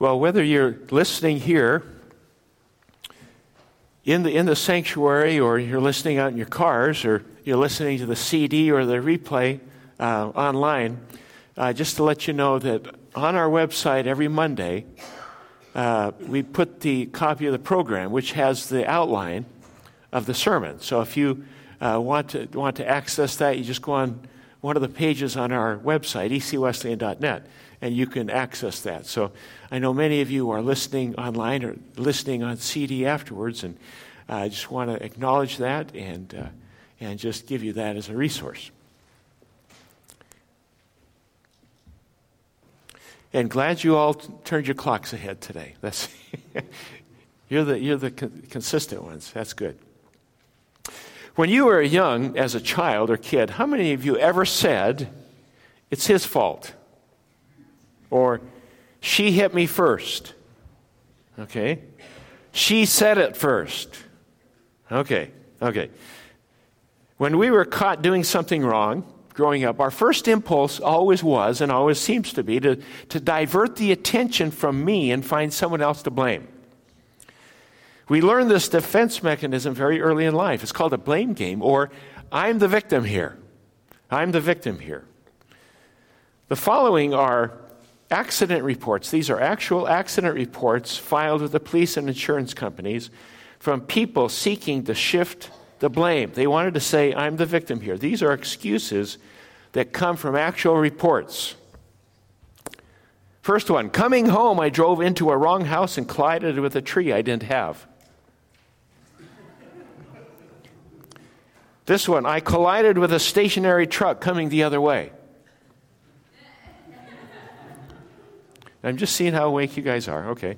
Well, whether you're listening here in the, in the sanctuary or you're listening out in your cars or you're listening to the CD or the replay uh, online, uh, just to let you know that on our website every Monday, uh, we put the copy of the program, which has the outline of the sermon. So if you uh, want, to, want to access that, you just go on one of the pages on our website, ecwesleyan.net, and you can access that. So I know many of you are listening online or listening on CD afterwards, and I just want to acknowledge that and, uh, and just give you that as a resource. And glad you all turned your clocks ahead today. That's you're the, you're the con- consistent ones. That's good. When you were young, as a child or kid, how many of you ever said, It's his fault? Or, She hit me first? Okay. She said it first. Okay, okay. When we were caught doing something wrong growing up, our first impulse always was, and always seems to be, to, to divert the attention from me and find someone else to blame. We learn this defense mechanism very early in life. It's called a blame game, or I'm the victim here. I'm the victim here. The following are accident reports. These are actual accident reports filed with the police and insurance companies from people seeking to shift the blame. They wanted to say, I'm the victim here. These are excuses that come from actual reports. First one coming home, I drove into a wrong house and collided with a tree I didn't have. This one, I collided with a stationary truck coming the other way. I'm just seeing how awake you guys are. Okay.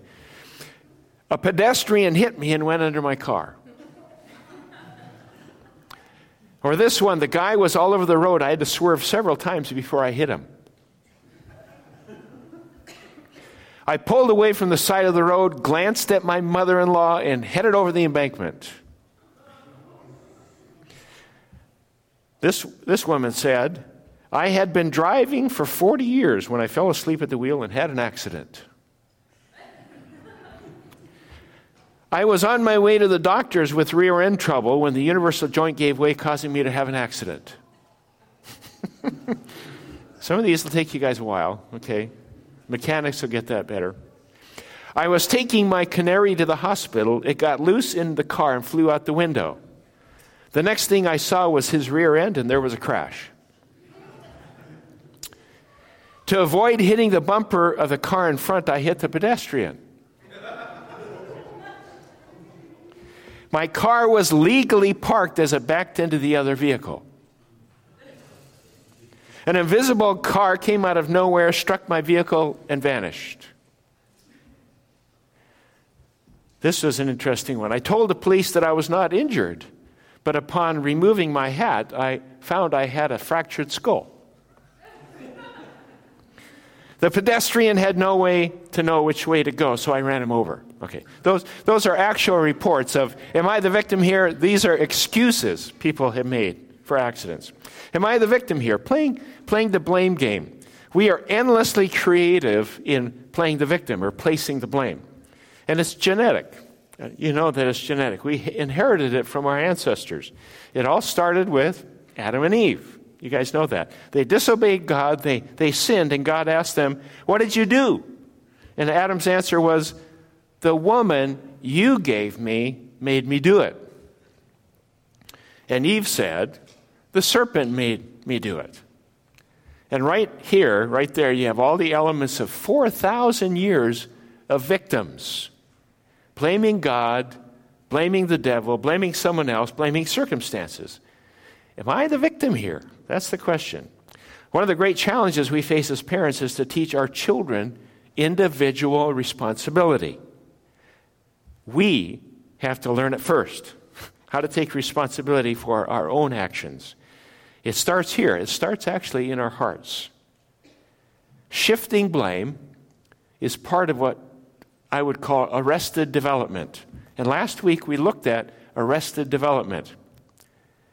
A pedestrian hit me and went under my car. Or this one, the guy was all over the road. I had to swerve several times before I hit him. I pulled away from the side of the road, glanced at my mother in law, and headed over the embankment. This, this woman said, I had been driving for 40 years when I fell asleep at the wheel and had an accident. I was on my way to the doctor's with rear end trouble when the universal joint gave way, causing me to have an accident. Some of these will take you guys a while, okay? Mechanics will get that better. I was taking my canary to the hospital. It got loose in the car and flew out the window. The next thing I saw was his rear end, and there was a crash. To avoid hitting the bumper of the car in front, I hit the pedestrian. My car was legally parked as it backed into the other vehicle. An invisible car came out of nowhere, struck my vehicle, and vanished. This was an interesting one. I told the police that I was not injured. But upon removing my hat, I found I had a fractured skull. The pedestrian had no way to know which way to go, so I ran him over. Okay. Those, those are actual reports of, am I the victim here? These are excuses people have made for accidents. Am I the victim here? Playing, playing the blame game. We are endlessly creative in playing the victim or placing the blame. And it's genetic. Uh, you know that it's genetic. We inherited it from our ancestors. It all started with Adam and Eve. You guys know that. They disobeyed God, they, they sinned, and God asked them, What did you do? And Adam's answer was, The woman you gave me made me do it. And Eve said, The serpent made me do it. And right here, right there, you have all the elements of 4,000 years of victims blaming God, blaming the devil, blaming someone else, blaming circumstances. Am I the victim here? That's the question. One of the great challenges we face as parents is to teach our children individual responsibility. We have to learn it first how to take responsibility for our own actions. It starts here, it starts actually in our hearts. Shifting blame is part of what I would call arrested development. And last week we looked at arrested development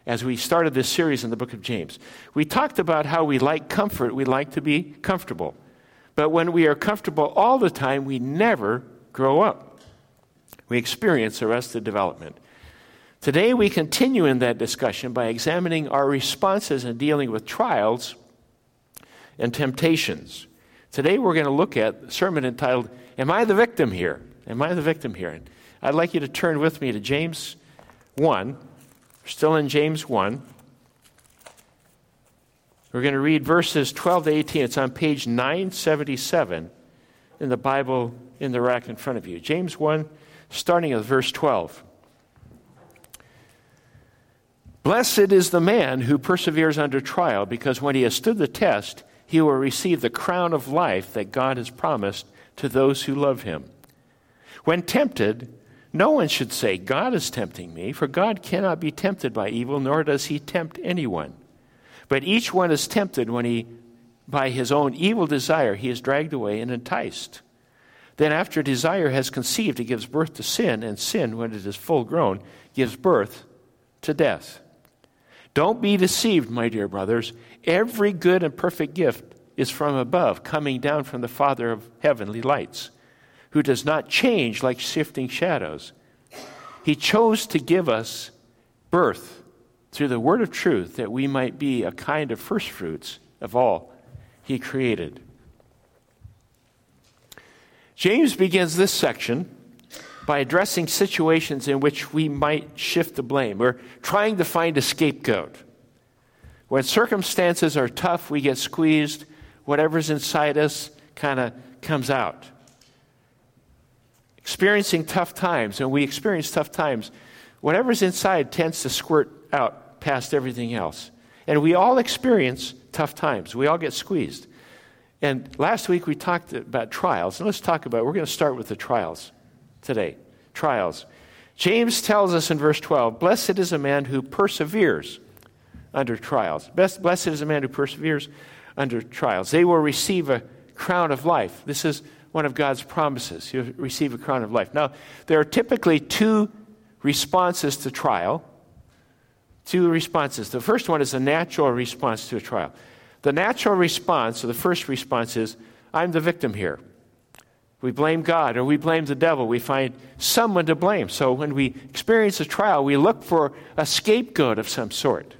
as we started this series in the book of James. We talked about how we like comfort, we like to be comfortable. But when we are comfortable all the time, we never grow up. We experience arrested development. Today, we continue in that discussion by examining our responses in dealing with trials and temptations. Today, we're going to look at a sermon entitled, Am I the Victim Here? Am I the Victim Here? And I'd like you to turn with me to James 1. We're still in James 1. We're going to read verses 12 to 18. It's on page 977 in the Bible in the rack in front of you. James 1, starting at verse 12. Blessed is the man who perseveres under trial, because when he has stood the test, he will receive the crown of life that God has promised to those who love him. When tempted, no one should say, God is tempting me, for God cannot be tempted by evil, nor does he tempt anyone. But each one is tempted when he, by his own evil desire, he is dragged away and enticed. Then, after desire has conceived, it gives birth to sin, and sin, when it is full grown, gives birth to death. Don't be deceived, my dear brothers. Every good and perfect gift is from above, coming down from the Father of heavenly lights, who does not change like shifting shadows. He chose to give us birth through the word of truth that we might be a kind of firstfruits of all he created. James begins this section by addressing situations in which we might shift the blame. We're trying to find a scapegoat. When circumstances are tough, we get squeezed. Whatever's inside us kind of comes out. Experiencing tough times, and we experience tough times, whatever's inside tends to squirt out past everything else. And we all experience tough times. We all get squeezed. And last week we talked about trials. And let's talk about, we're going to start with the trials today. Trials. James tells us in verse 12 Blessed is a man who perseveres under trials. Blessed is a man who perseveres under trials. They will receive a crown of life. This is one of God's promises. You'll receive a crown of life. Now, there are typically two responses to trial two responses. The first one is a natural response to a trial. The natural response, or the first response, is I'm the victim here. We blame God or we blame the devil. We find someone to blame. So when we experience a trial, we look for a scapegoat of some sort.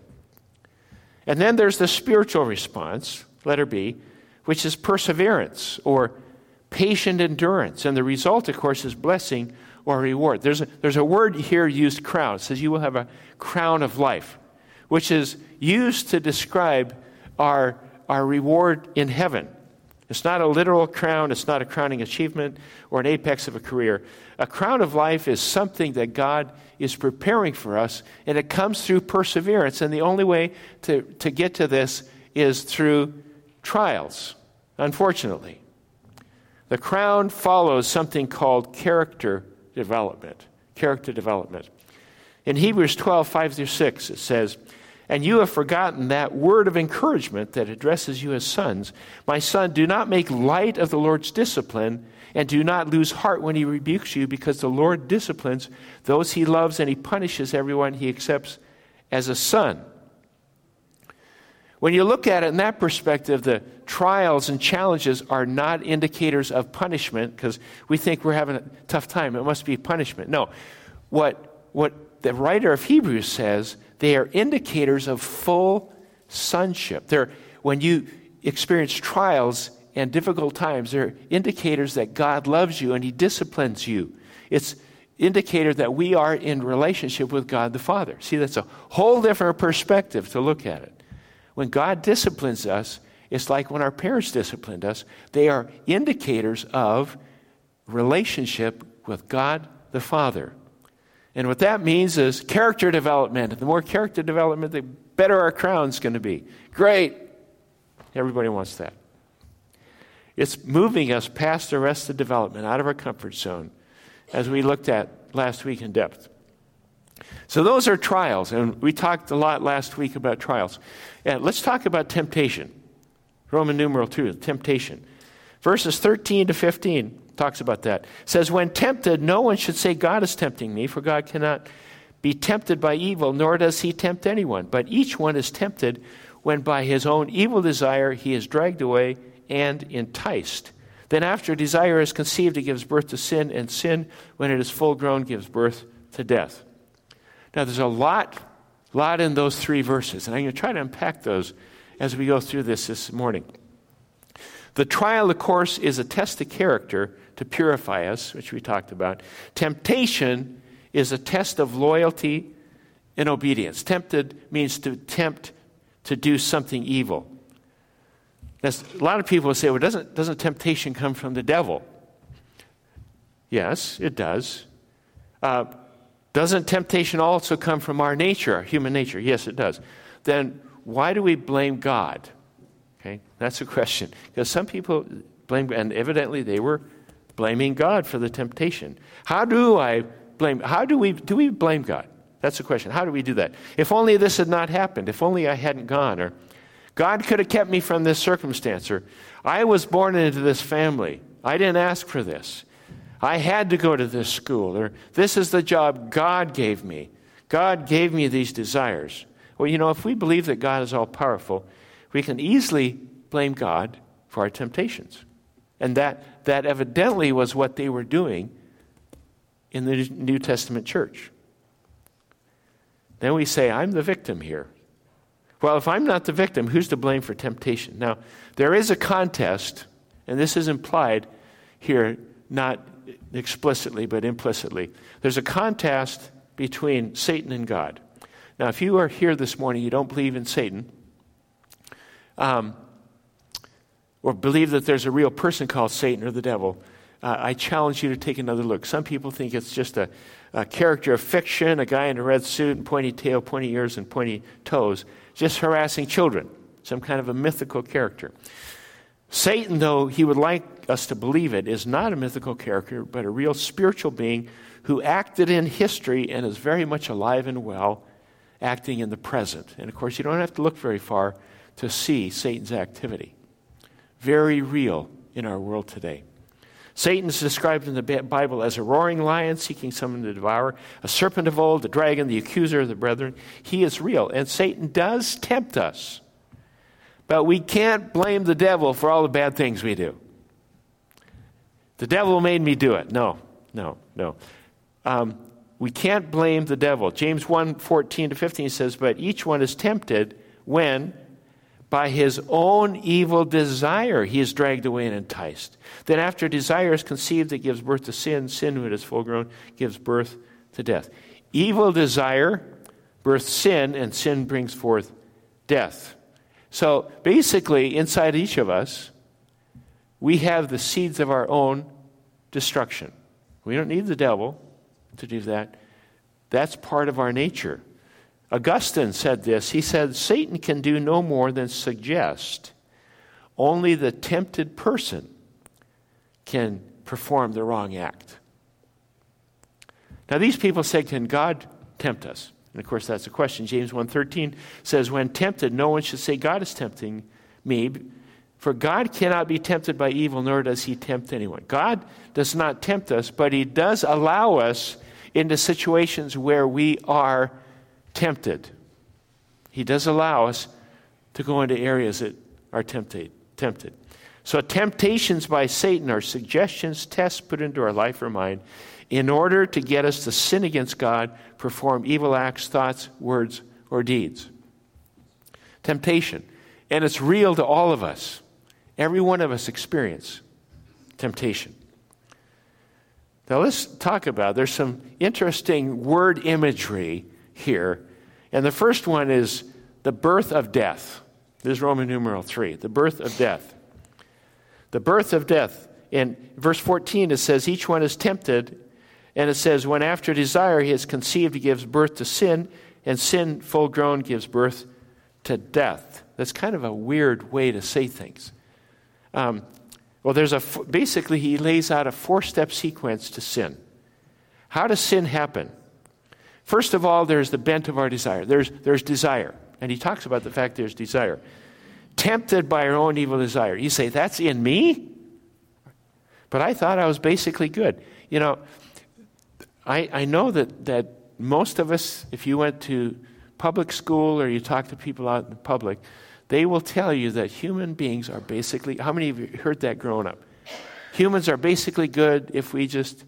And then there's the spiritual response, letter B, which is perseverance or patient endurance. And the result, of course, is blessing or reward. There's a, there's a word here used, crown. It says you will have a crown of life, which is used to describe our, our reward in heaven. It's not a literal crown, it's not a crowning achievement or an apex of a career. A crown of life is something that God is preparing for us, and it comes through perseverance. And the only way to, to get to this is through trials, unfortunately. The crown follows something called character development. Character development. In Hebrews 12, 5 through 6, it says, And you have forgotten that word of encouragement that addresses you as sons. My son, do not make light of the Lord's discipline, and do not lose heart when he rebukes you, because the Lord disciplines those he loves, and he punishes everyone he accepts as a son. When you look at it in that perspective, the trials and challenges are not indicators of punishment because we think we're having a tough time. It must be punishment. No. What, what the writer of Hebrews says, they are indicators of full sonship. They're, when you experience trials and difficult times, they're indicators that God loves you and He disciplines you. It's indicator that we are in relationship with God the Father. See, that's a whole different perspective to look at it. When God disciplines us, it's like when our parents disciplined us. They are indicators of relationship with God the Father. And what that means is character development. The more character development, the better our crown's going to be. Great. Everybody wants that. It's moving us past arrested development, out of our comfort zone, as we looked at last week in depth. So those are trials, and we talked a lot last week about trials. And let's talk about temptation. Roman numeral 2, temptation. Verses 13 to 15 talks about that. It says, When tempted, no one should say, God is tempting me, for God cannot be tempted by evil, nor does he tempt anyone. But each one is tempted when by his own evil desire he is dragged away and enticed. Then, after desire is conceived, it gives birth to sin, and sin, when it is full grown, gives birth to death. Now, there's a lot, lot in those three verses, and I'm going to try to unpack those as we go through this this morning. The trial, of course, is a test of character to purify us, which we talked about. Temptation is a test of loyalty and obedience. Tempted means to tempt to do something evil. That's, a lot of people say, well, doesn't, doesn't temptation come from the devil? Yes, it does. Uh, doesn't temptation also come from our nature, our human nature? Yes, it does. Then why do we blame God? Okay, that's a question. Because some people blame, and evidently they were blaming God for the temptation. How do I blame? How do we do we blame God? That's the question. How do we do that? If only this had not happened. If only I hadn't gone, or God could have kept me from this circumstance, or I was born into this family. I didn't ask for this. I had to go to this school, or this is the job God gave me. God gave me these desires. Well, you know, if we believe that God is all powerful, we can easily blame God for our temptations. And that, that evidently was what they were doing in the New Testament church. Then we say, I'm the victim here. Well, if I'm not the victim, who's to blame for temptation? Now, there is a contest, and this is implied here, not explicitly, but implicitly. There's a contest between Satan and God. Now, if you are here this morning, you don't believe in Satan, um, or believe that there's a real person called Satan or the devil, uh, I challenge you to take another look. Some people think it's just a, a, character of fiction, a guy in a red suit and pointy tail, pointy ears, and pointy toes, just harassing children, some kind of a mythical character. Satan, though he would like us to believe it, is not a mythical character, but a real spiritual being who acted in history and is very much alive and well acting in the present. And of course, you don't have to look very far to see Satan's activity. Very real in our world today. Satan is described in the Bible as a roaring lion seeking someone to devour, a serpent of old, the dragon, the accuser of the brethren. He is real, and Satan does tempt us. But we can't blame the devil for all the bad things we do. The devil made me do it. No, no, no. Um, we can't blame the devil. James 1 14 to 15 says, But each one is tempted when, by his own evil desire, he is dragged away and enticed. Then, after desire is conceived, it gives birth to sin. Sin, when it is full grown, gives birth to death. Evil desire births sin, and sin brings forth death. So, basically, inside each of us, we have the seeds of our own destruction. We don't need the devil to do that. That's part of our nature. Augustine said this. He said, Satan can do no more than suggest. Only the tempted person can perform the wrong act. Now, these people say, Can God tempt us? And of course, that's a question. James 1.13 says, When tempted, no one should say, God is tempting me. For God cannot be tempted by evil, nor does he tempt anyone. God does not tempt us, but he does allow us into situations where we are tempted. He does allow us to go into areas that are tempted. tempted. So, temptations by Satan are suggestions, tests put into our life or mind in order to get us to sin against God, perform evil acts, thoughts, words, or deeds. Temptation. And it's real to all of us. Every one of us experience temptation. Now let's talk about there's some interesting word imagery here. And the first one is the birth of death. This is Roman numeral 3, the birth of death. The birth of death. In verse 14 it says each one is tempted and it says when after desire he is conceived he gives birth to sin and sin full grown gives birth to death. That's kind of a weird way to say things. Um, well, there's a basically he lays out a four-step sequence to sin. How does sin happen? First of all, there's the bent of our desire. There's, there's desire. And he talks about the fact there's desire. Tempted by our own evil desire. You say, that's in me? But I thought I was basically good. You know, I, I know that, that most of us, if you went to public school or you talk to people out in the public, they will tell you that human beings are basically, how many of you heard that growing up? Humans are basically good if we just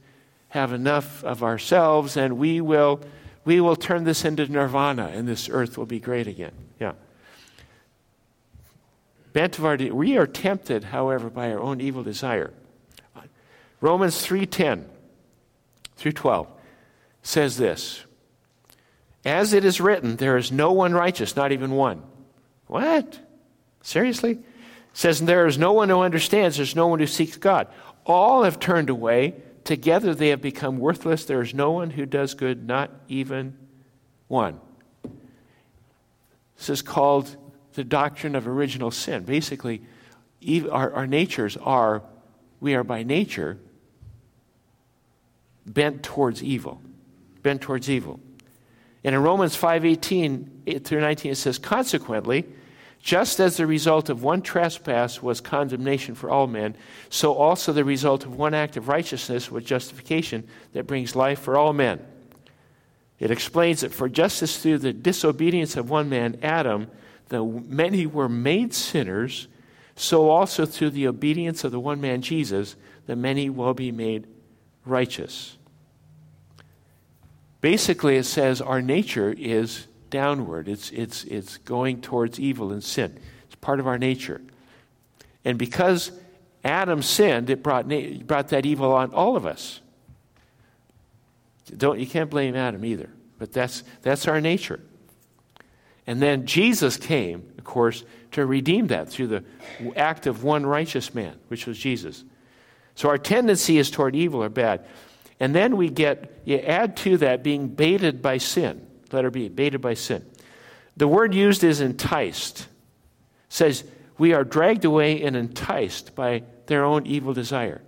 have enough of ourselves and we will we will turn this into nirvana and this earth will be great again. Yeah. Bantavar, we are tempted, however, by our own evil desire. Romans 3:10 through 12 says this. As it is written, there is no one righteous, not even one. What? Seriously? It says there is no one who understands, there's no one who seeks God. All have turned away, together they have become worthless. There is no one who does good, not even one. This is called the doctrine of original sin. Basically, our, our natures are, we are by nature bent towards evil. Bent towards evil. And in Romans 5:18 through 19 it says consequently just as the result of one trespass was condemnation for all men so also the result of one act of righteousness was justification that brings life for all men. It explains that for justice through the disobedience of one man Adam the many were made sinners so also through the obedience of the one man Jesus the many will be made righteous. Basically, it says our nature is downward, it's, it's, it's going towards evil and sin. It's part of our nature. And because Adam sinned, it brought, brought that evil on all of us. Don't, you can't blame Adam either, but that's, that's our nature. And then Jesus came, of course, to redeem that through the act of one righteous man, which was Jesus. So our tendency is toward evil or bad. And then we get, you add to that being baited by sin. Letter B, baited by sin. The word used is enticed. It says, we are dragged away and enticed by their own evil desire,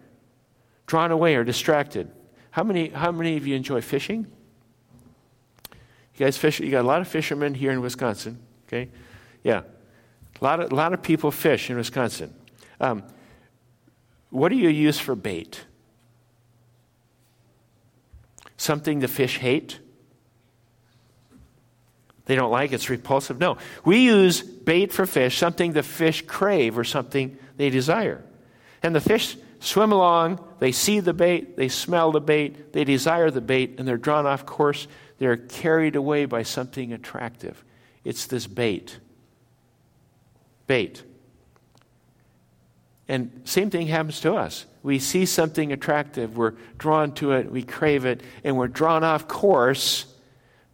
drawn away or distracted. How many, how many of you enjoy fishing? You guys fish, you got a lot of fishermen here in Wisconsin, okay? Yeah. A lot of, a lot of people fish in Wisconsin. Um, what do you use for bait? something the fish hate? They don't like it's repulsive. No. We use bait for fish, something the fish crave or something they desire. And the fish swim along, they see the bait, they smell the bait, they desire the bait, and they're drawn off course. They're carried away by something attractive. It's this bait. Bait. And same thing happens to us. We see something attractive, we're drawn to it, we crave it, and we're drawn off course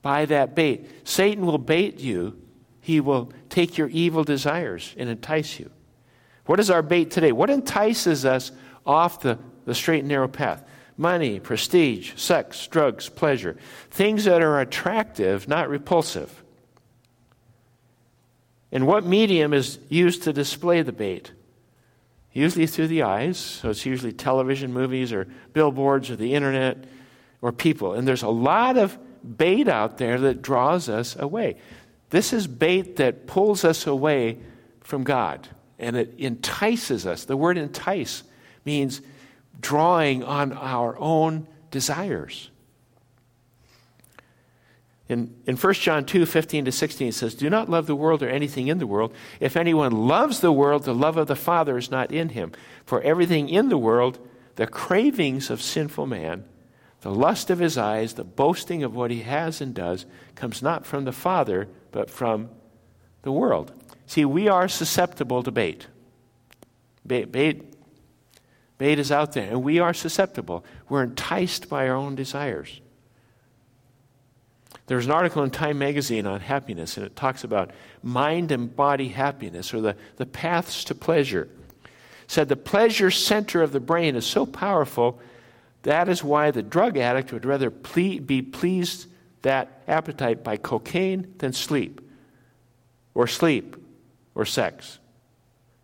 by that bait. Satan will bait you, he will take your evil desires and entice you. What is our bait today? What entices us off the, the straight and narrow path? Money, prestige, sex, drugs, pleasure. Things that are attractive, not repulsive. And what medium is used to display the bait? Usually through the eyes. So it's usually television, movies, or billboards, or the internet, or people. And there's a lot of bait out there that draws us away. This is bait that pulls us away from God, and it entices us. The word entice means drawing on our own desires. In, in 1 John 2 15 to 16, it says, Do not love the world or anything in the world. If anyone loves the world, the love of the Father is not in him. For everything in the world, the cravings of sinful man, the lust of his eyes, the boasting of what he has and does, comes not from the Father, but from the world. See, we are susceptible to bait. Bait, bait, bait is out there, and we are susceptible. We're enticed by our own desires. There's an article in Time magazine on happiness, and it talks about mind and body happiness or the, the paths to pleasure. It said the pleasure center of the brain is so powerful that is why the drug addict would rather ple- be pleased that appetite by cocaine than sleep, or sleep, or sex.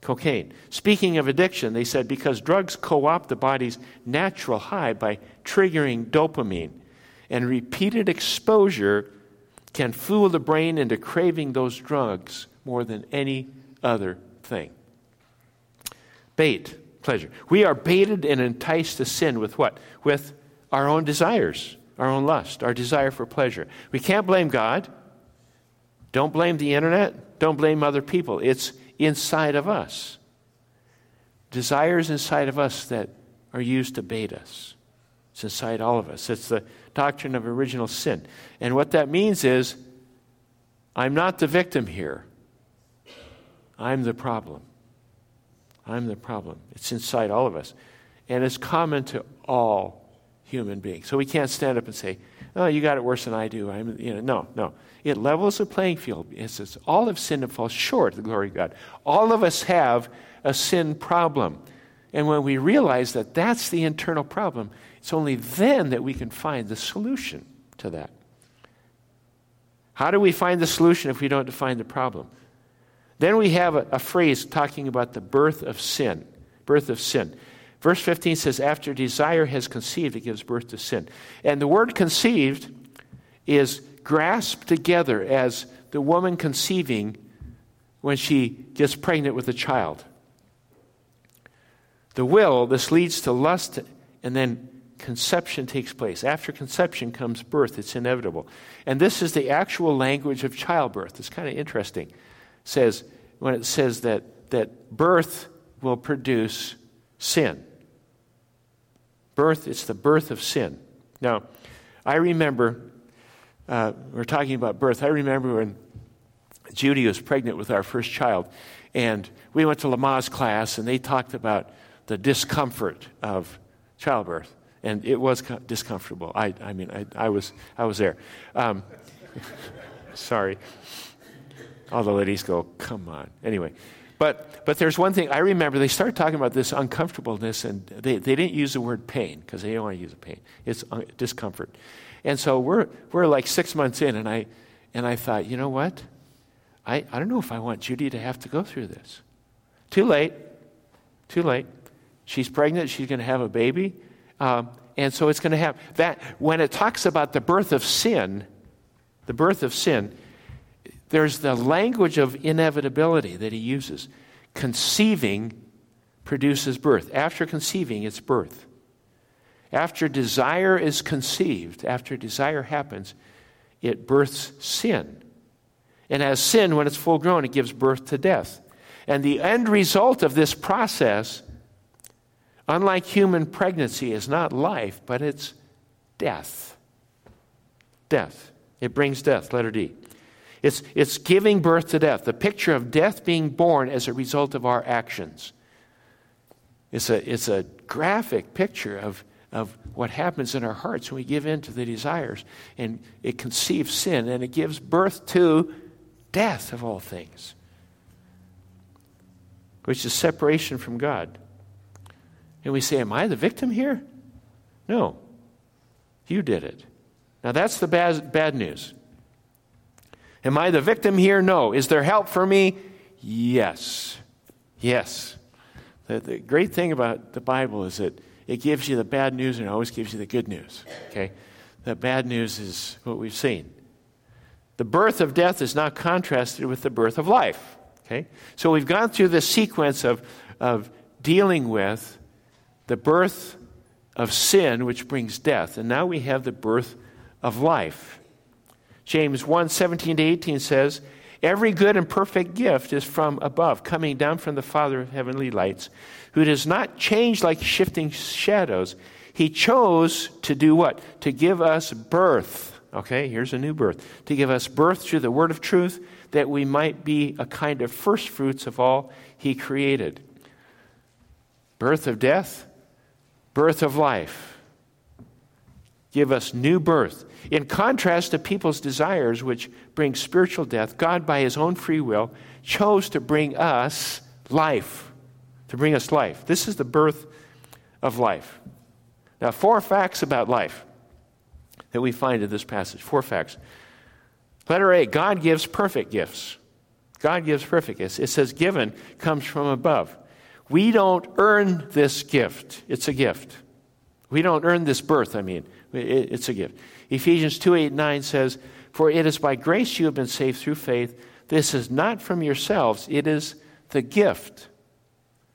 Cocaine. Speaking of addiction, they said because drugs co opt the body's natural high by triggering dopamine and repeated exposure can fool the brain into craving those drugs more than any other thing. Bait, pleasure. We are baited and enticed to sin with what? With our own desires, our own lust, our desire for pleasure. We can't blame God. Don't blame the internet. Don't blame other people. It's inside of us. Desires inside of us that are used to bait us. It's inside all of us. It's the doctrine of original sin. And what that means is I'm not the victim here, I'm the problem. I'm the problem. It's inside all of us. And it's common to all human beings. So we can't stand up and say, oh, you got it worse than I do. I'm, you know, no, no. It levels the playing field. It says all of sin and falls short of the glory of God. All of us have a sin problem. And when we realize that that's the internal problem, it's only then that we can find the solution to that. How do we find the solution if we don't define the problem? Then we have a, a phrase talking about the birth of sin. Birth of sin. Verse 15 says, After desire has conceived, it gives birth to sin. And the word conceived is grasped together as the woman conceiving when she gets pregnant with a child. The will, this leads to lust, and then conception takes place. After conception comes birth, it's inevitable. And this is the actual language of childbirth. It's kind of interesting. It says when it says that, that birth will produce sin. Birth, it's the birth of sin. Now, I remember, uh, we're talking about birth. I remember when Judy was pregnant with our first child, and we went to Lamaze class, and they talked about the discomfort of childbirth. And it was discomfortable. I, I mean, I, I, was, I was there. Um, sorry. All the ladies go, come on. Anyway, but, but there's one thing I remember they started talking about this uncomfortableness, and they, they didn't use the word pain because they don't want to use pain. It's un- discomfort. And so we're, we're like six months in, and I, and I thought, you know what? I, I don't know if I want Judy to have to go through this. Too late. Too late. She's pregnant. She's going to have a baby. Um, and so it's going to have that. When it talks about the birth of sin, the birth of sin, there's the language of inevitability that he uses. Conceiving produces birth. After conceiving, it's birth. After desire is conceived, after desire happens, it births sin. And as sin, when it's full grown, it gives birth to death. And the end result of this process unlike human pregnancy, is not life, but it's death. Death. It brings death, letter D. It's, it's giving birth to death, the picture of death being born as a result of our actions. It's a, it's a graphic picture of, of what happens in our hearts when we give in to the desires. And it conceives sin and it gives birth to death of all things, which is separation from God. And we say, Am I the victim here? No. You did it. Now that's the bad, bad news. Am I the victim here? No. Is there help for me? Yes. Yes. The, the great thing about the Bible is that it gives you the bad news and it always gives you the good news. Okay? The bad news is what we've seen. The birth of death is not contrasted with the birth of life. Okay? So we've gone through this sequence of, of dealing with the birth of sin, which brings death. And now we have the birth of life. James 1 17 to 18 says, Every good and perfect gift is from above, coming down from the Father of heavenly lights, who does not change like shifting shadows. He chose to do what? To give us birth. Okay, here's a new birth. To give us birth through the word of truth, that we might be a kind of first fruits of all he created. Birth of death, birth of life. Give us new birth. In contrast to people's desires, which bring spiritual death, God, by his own free will, chose to bring us life. To bring us life. This is the birth of life. Now, four facts about life that we find in this passage. Four facts. Letter A God gives perfect gifts. God gives perfect gifts. It says, given comes from above. We don't earn this gift. It's a gift. We don't earn this birth, I mean. It's a gift. Ephesians 2 8 9 says, For it is by grace you have been saved through faith. This is not from yourselves, it is the gift,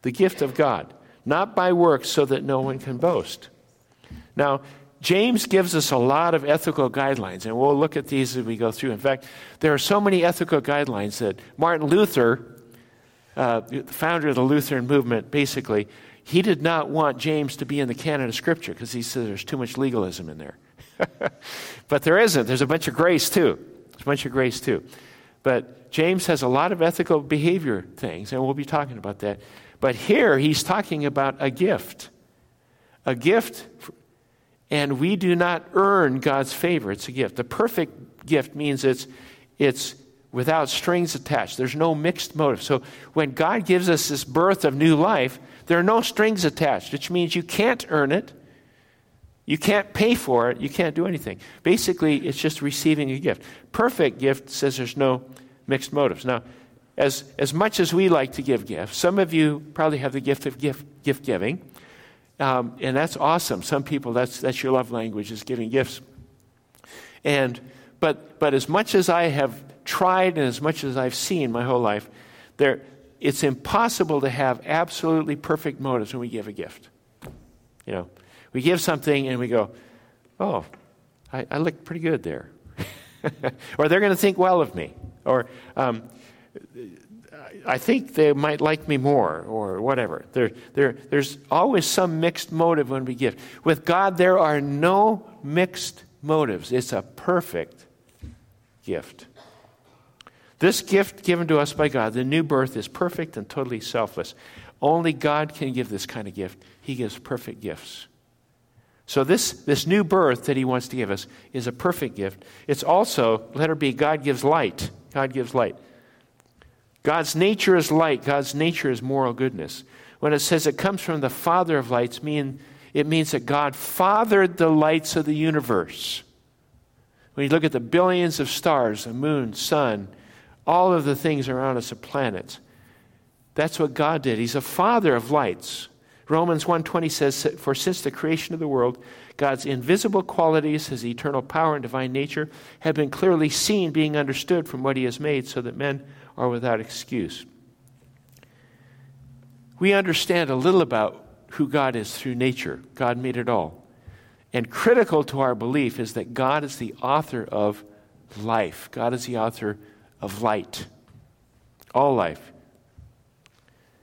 the gift of God, not by works, so that no one can boast. Now, James gives us a lot of ethical guidelines, and we'll look at these as we go through. In fact, there are so many ethical guidelines that Martin Luther uh, the founder of the Lutheran movement, basically, he did not want James to be in the canon of Scripture because he said there's too much legalism in there. but there isn't. There's a bunch of grace too. There's a bunch of grace too. But James has a lot of ethical behavior things, and we'll be talking about that. But here he's talking about a gift. A gift, and we do not earn God's favor. It's a gift. The perfect gift means it's, it's without strings attached. There's no mixed motive. So when God gives us this birth of new life, there are no strings attached, which means you can't earn it. You can't pay for it. You can't do anything. Basically, it's just receiving a gift. Perfect gift says there's no mixed motives. Now, as, as much as we like to give gifts, some of you probably have the gift of gift, gift giving. Um, and that's awesome. Some people, that's, that's your love language, is giving gifts. And, but, but as much as I have tried and as much as I've seen my whole life, there, it's impossible to have absolutely perfect motives when we give a gift. You know, we give something and we go, oh, I, I look pretty good there. or they're going to think well of me. Or um, I think they might like me more, or whatever. There, there, there's always some mixed motive when we give. With God, there are no mixed motives, it's a perfect gift. This gift given to us by God, the new birth, is perfect and totally selfless. Only God can give this kind of gift. He gives perfect gifts. So, this, this new birth that he wants to give us is a perfect gift. It's also, letter B, God gives light. God gives light. God's nature is light, God's nature is moral goodness. When it says it comes from the Father of lights, mean, it means that God fathered the lights of the universe. When you look at the billions of stars, the moon, sun, all of the things around us, are planets, that's what God did. He's a father of lights. Romans 1:20 says for since the creation of the world God's invisible qualities his eternal power and divine nature have been clearly seen being understood from what he has made so that men are without excuse. We understand a little about who God is through nature. God made it all. And critical to our belief is that God is the author of life. God is the author of light. All life.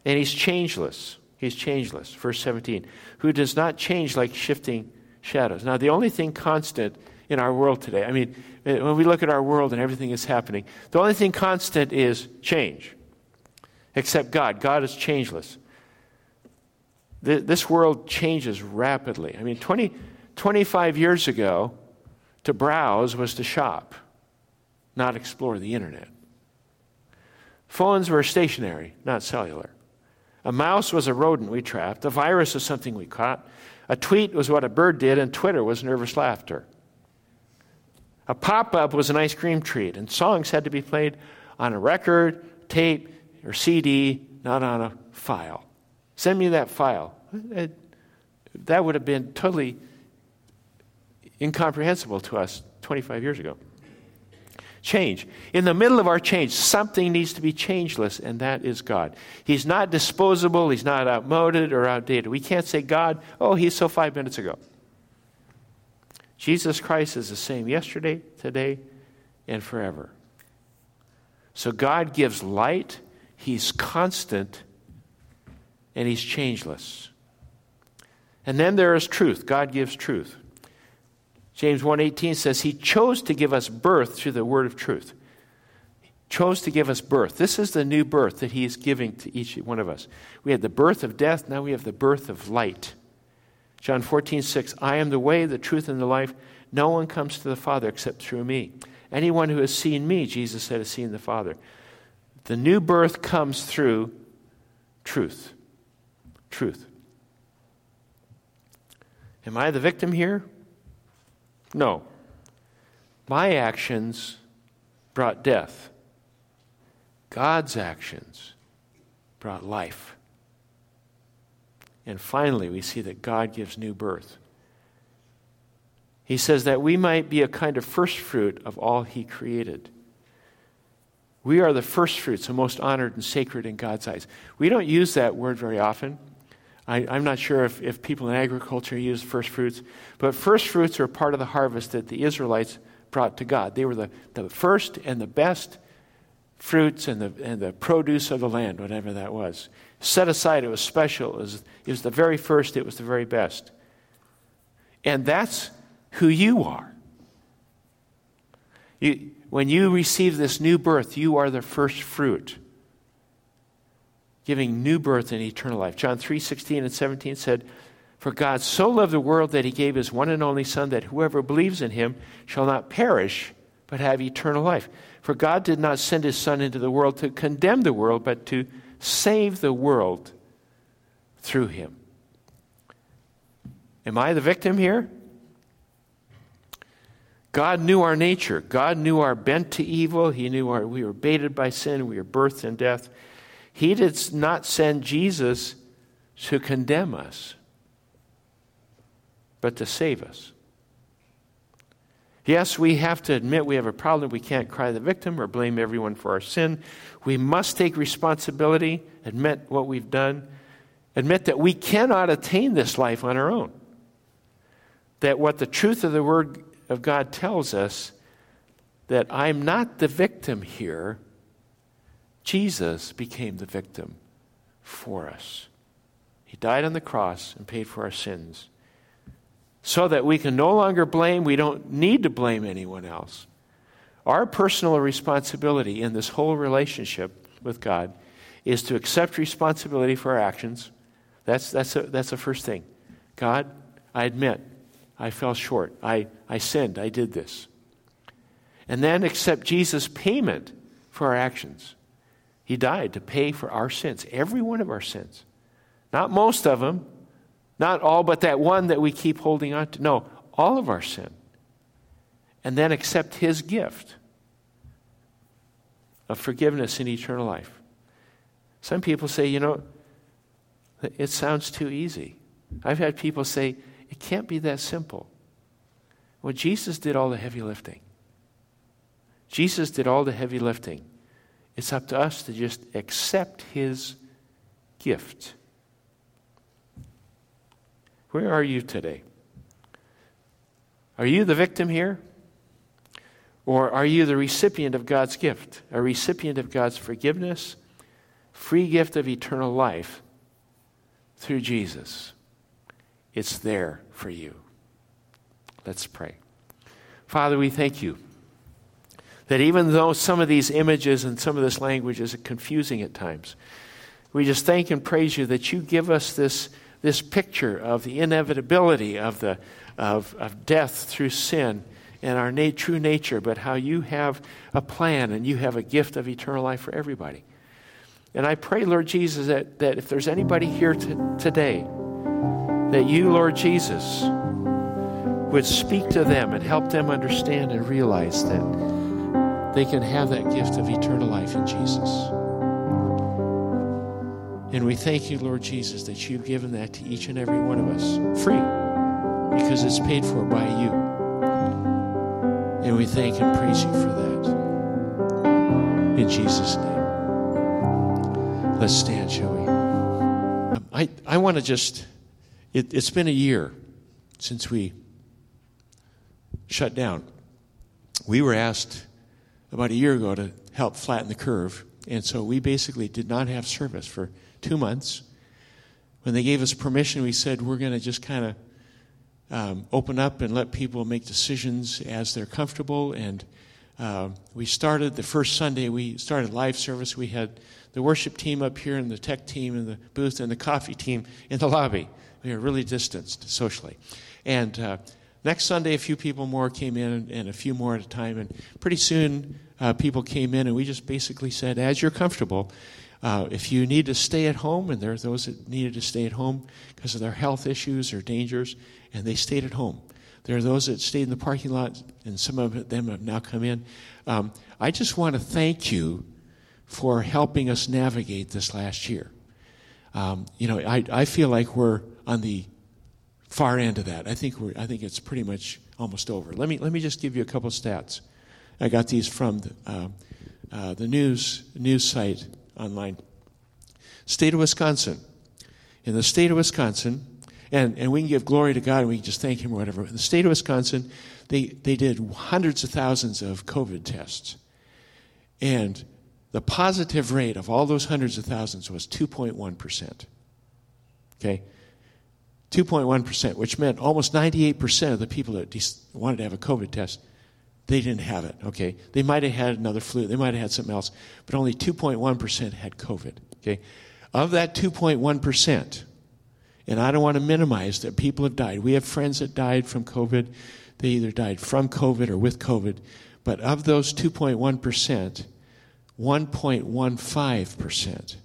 And he's changeless. He's changeless. Verse 17, who does not change like shifting shadows. Now, the only thing constant in our world today, I mean, when we look at our world and everything is happening, the only thing constant is change, except God. God is changeless. This world changes rapidly. I mean, 20, 25 years ago, to browse was to shop, not explore the internet. Phones were stationary, not cellular. A mouse was a rodent we trapped. A virus was something we caught. A tweet was what a bird did, and Twitter was nervous laughter. A pop up was an ice cream treat, and songs had to be played on a record, tape, or CD, not on a file. Send me that file. It, that would have been totally incomprehensible to us 25 years ago change. In the middle of our change, something needs to be changeless, and that is God. He's not disposable, He's not outmoded or outdated. We can't say, God, oh, He's so five minutes ago. Jesus Christ is the same yesterday, today, and forever. So God gives light, He's constant, and He's changeless. And then there is truth. God gives truth. James 1:18 says he chose to give us birth through the word of truth. Chose to give us birth. This is the new birth that he is giving to each one of us. We had the birth of death, now we have the birth of light. John 14:6 I am the way, the truth, and the life. No one comes to the Father except through me. Anyone who has seen me, Jesus said, has seen the Father. The new birth comes through truth. Truth. Am I the victim here? No. My actions brought death. God's actions brought life. And finally, we see that God gives new birth. He says that we might be a kind of first fruit of all He created. We are the first fruits, the most honored and sacred in God's eyes. We don't use that word very often. I, am not sure if, if people in agriculture use first fruits, but first fruits are part of the harvest that the Israelites brought to God. They were the, the first and the best fruits and the, and the produce of the land, whatever that was. Set aside, it was special. It was, it was the very first, it was the very best. And that's who you are. You, when you receive this new birth, you are the first fruit, giving new birth and eternal life. John 3 16 and 17 said, For God so loved the world that he gave his one and only Son, that whoever believes in him shall not perish, but have eternal life. For God did not send his Son into the world to condemn the world, but to save the world through him. Am I the victim here? God knew our nature. God knew our bent to evil. He knew our, we were baited by sin. We were birthed in death. He did not send Jesus to condemn us, but to save us. Yes, we have to admit we have a problem. We can't cry the victim or blame everyone for our sin. We must take responsibility, admit what we've done, admit that we cannot attain this life on our own. That what the truth of the Word of God tells us that I'm not the victim here. Jesus became the victim for us. He died on the cross and paid for our sins so that we can no longer blame. We don't need to blame anyone else. Our personal responsibility in this whole relationship with God is to accept responsibility for our actions. That's, that's, a, that's the first thing. God, I admit I fell short. I, I sinned. I did this. And then accept Jesus' payment for our actions. He died to pay for our sins, every one of our sins. Not most of them, not all but that one that we keep holding on to. No, all of our sin. And then accept His gift of forgiveness and eternal life. Some people say, you know, it sounds too easy. I've had people say, it can't be that simple. Well, Jesus did all the heavy lifting. Jesus did all the heavy lifting. It's up to us to just accept his gift. Where are you today? Are you the victim here? Or are you the recipient of God's gift, a recipient of God's forgiveness, free gift of eternal life through Jesus? It's there for you. Let's pray. Father, we thank you that even though some of these images and some of this language is confusing at times, we just thank and praise you that you give us this, this picture of the inevitability of, the, of, of death through sin and our na- true nature, but how you have a plan and you have a gift of eternal life for everybody. And I pray, Lord Jesus, that, that if there's anybody here to, today that you, Lord Jesus, would speak to them and help them understand and realize that they can have that gift of eternal life in Jesus. And we thank you, Lord Jesus, that you've given that to each and every one of us free because it's paid for by you. And we thank and praise you for that. In Jesus' name. Let's stand, shall we? I, I want to just it, has been a year since we shut down. We were asked about a year ago to help flatten the curve, and so we basically did not have service for two months. When they gave us permission, we said we're going to just kind of um, open up and let people make decisions as they're comfortable. And uh, we started the first Sunday, we started live service. We had the worship team up here, and the tech team, and the booth, and the coffee team in the lobby. We were really distanced socially. And uh, next Sunday, a few people more came in, and a few more at a time. And pretty soon, uh, people came in, and we just basically said, as you're comfortable, uh, if you need to stay at home, and there are those that needed to stay at home because of their health issues or dangers, and they stayed at home. There are those that stayed in the parking lot, and some of them have now come in. Um, I just want to thank you for helping us navigate this last year. Um, you know, I, I feel like we're on the far end of that. I think we're, I think it's pretty much almost over. Let me let me just give you a couple stats. I got these from the, uh, uh, the news news site online. State of Wisconsin. In the state of Wisconsin, and, and we can give glory to God and we can just thank Him or whatever. In the state of Wisconsin, they, they did hundreds of thousands of COVID tests. And the positive rate of all those hundreds of thousands was 2.1%. Okay? 2.1%, which meant almost 98% of the people that wanted to have a COVID test, they didn't have it. Okay? They might have had another flu, they might have had something else, but only 2.1% had COVID. Okay? Of that 2.1%, and I don't want to minimize that people have died. We have friends that died from COVID. They either died from COVID or with COVID. But of those 2.1%, 1.15%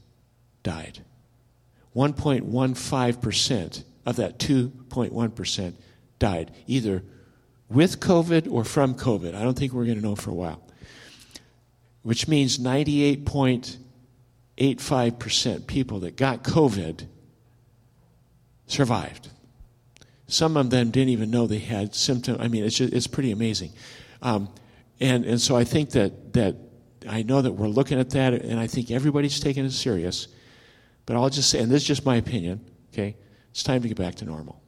died. 1.15% of that 2.1% died, either with COVID or from COVID. I don't think we're going to know for a while. Which means 98.85% people that got COVID survived. Some of them didn't even know they had symptoms. I mean, it's, just, it's pretty amazing. Um, and, and so I think that, that I know that we're looking at that, and I think everybody's taking it serious. But I'll just say, and this is just my opinion, okay? It's time to get back to normal.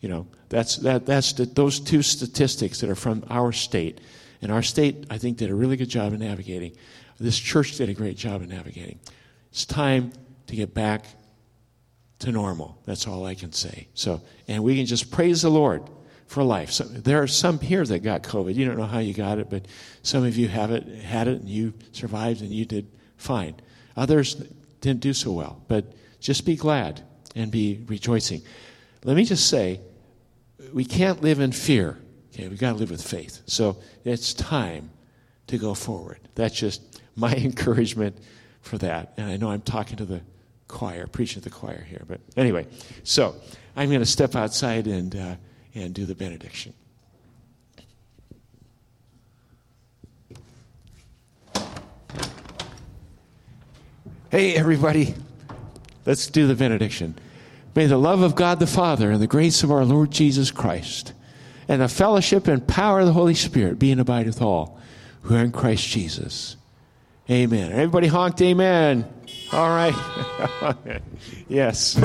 You know, that's, that, that's the, those two statistics that are from our state. And our state, I think, did a really good job in navigating. This church did a great job in navigating. It's time to get back to normal. That's all I can say. So, and we can just praise the Lord for life. So there are some here that got COVID. You don't know how you got it, but some of you have it, had it, and you survived, and you did fine. Others didn't do so well, but just be glad and be rejoicing. Let me just say, we can't live in fear. Okay, we've got to live with faith. So it's time to go forward. That's just my encouragement for that. And I know I'm talking to the choir, preaching to the choir here. But anyway, so I'm going to step outside and. Uh, and do the benediction. Hey, everybody, let's do the benediction. May the love of God the Father and the grace of our Lord Jesus Christ and the fellowship and power of the Holy Spirit be and abide with all who are in Christ Jesus. Amen. Everybody honked amen. All right. yes.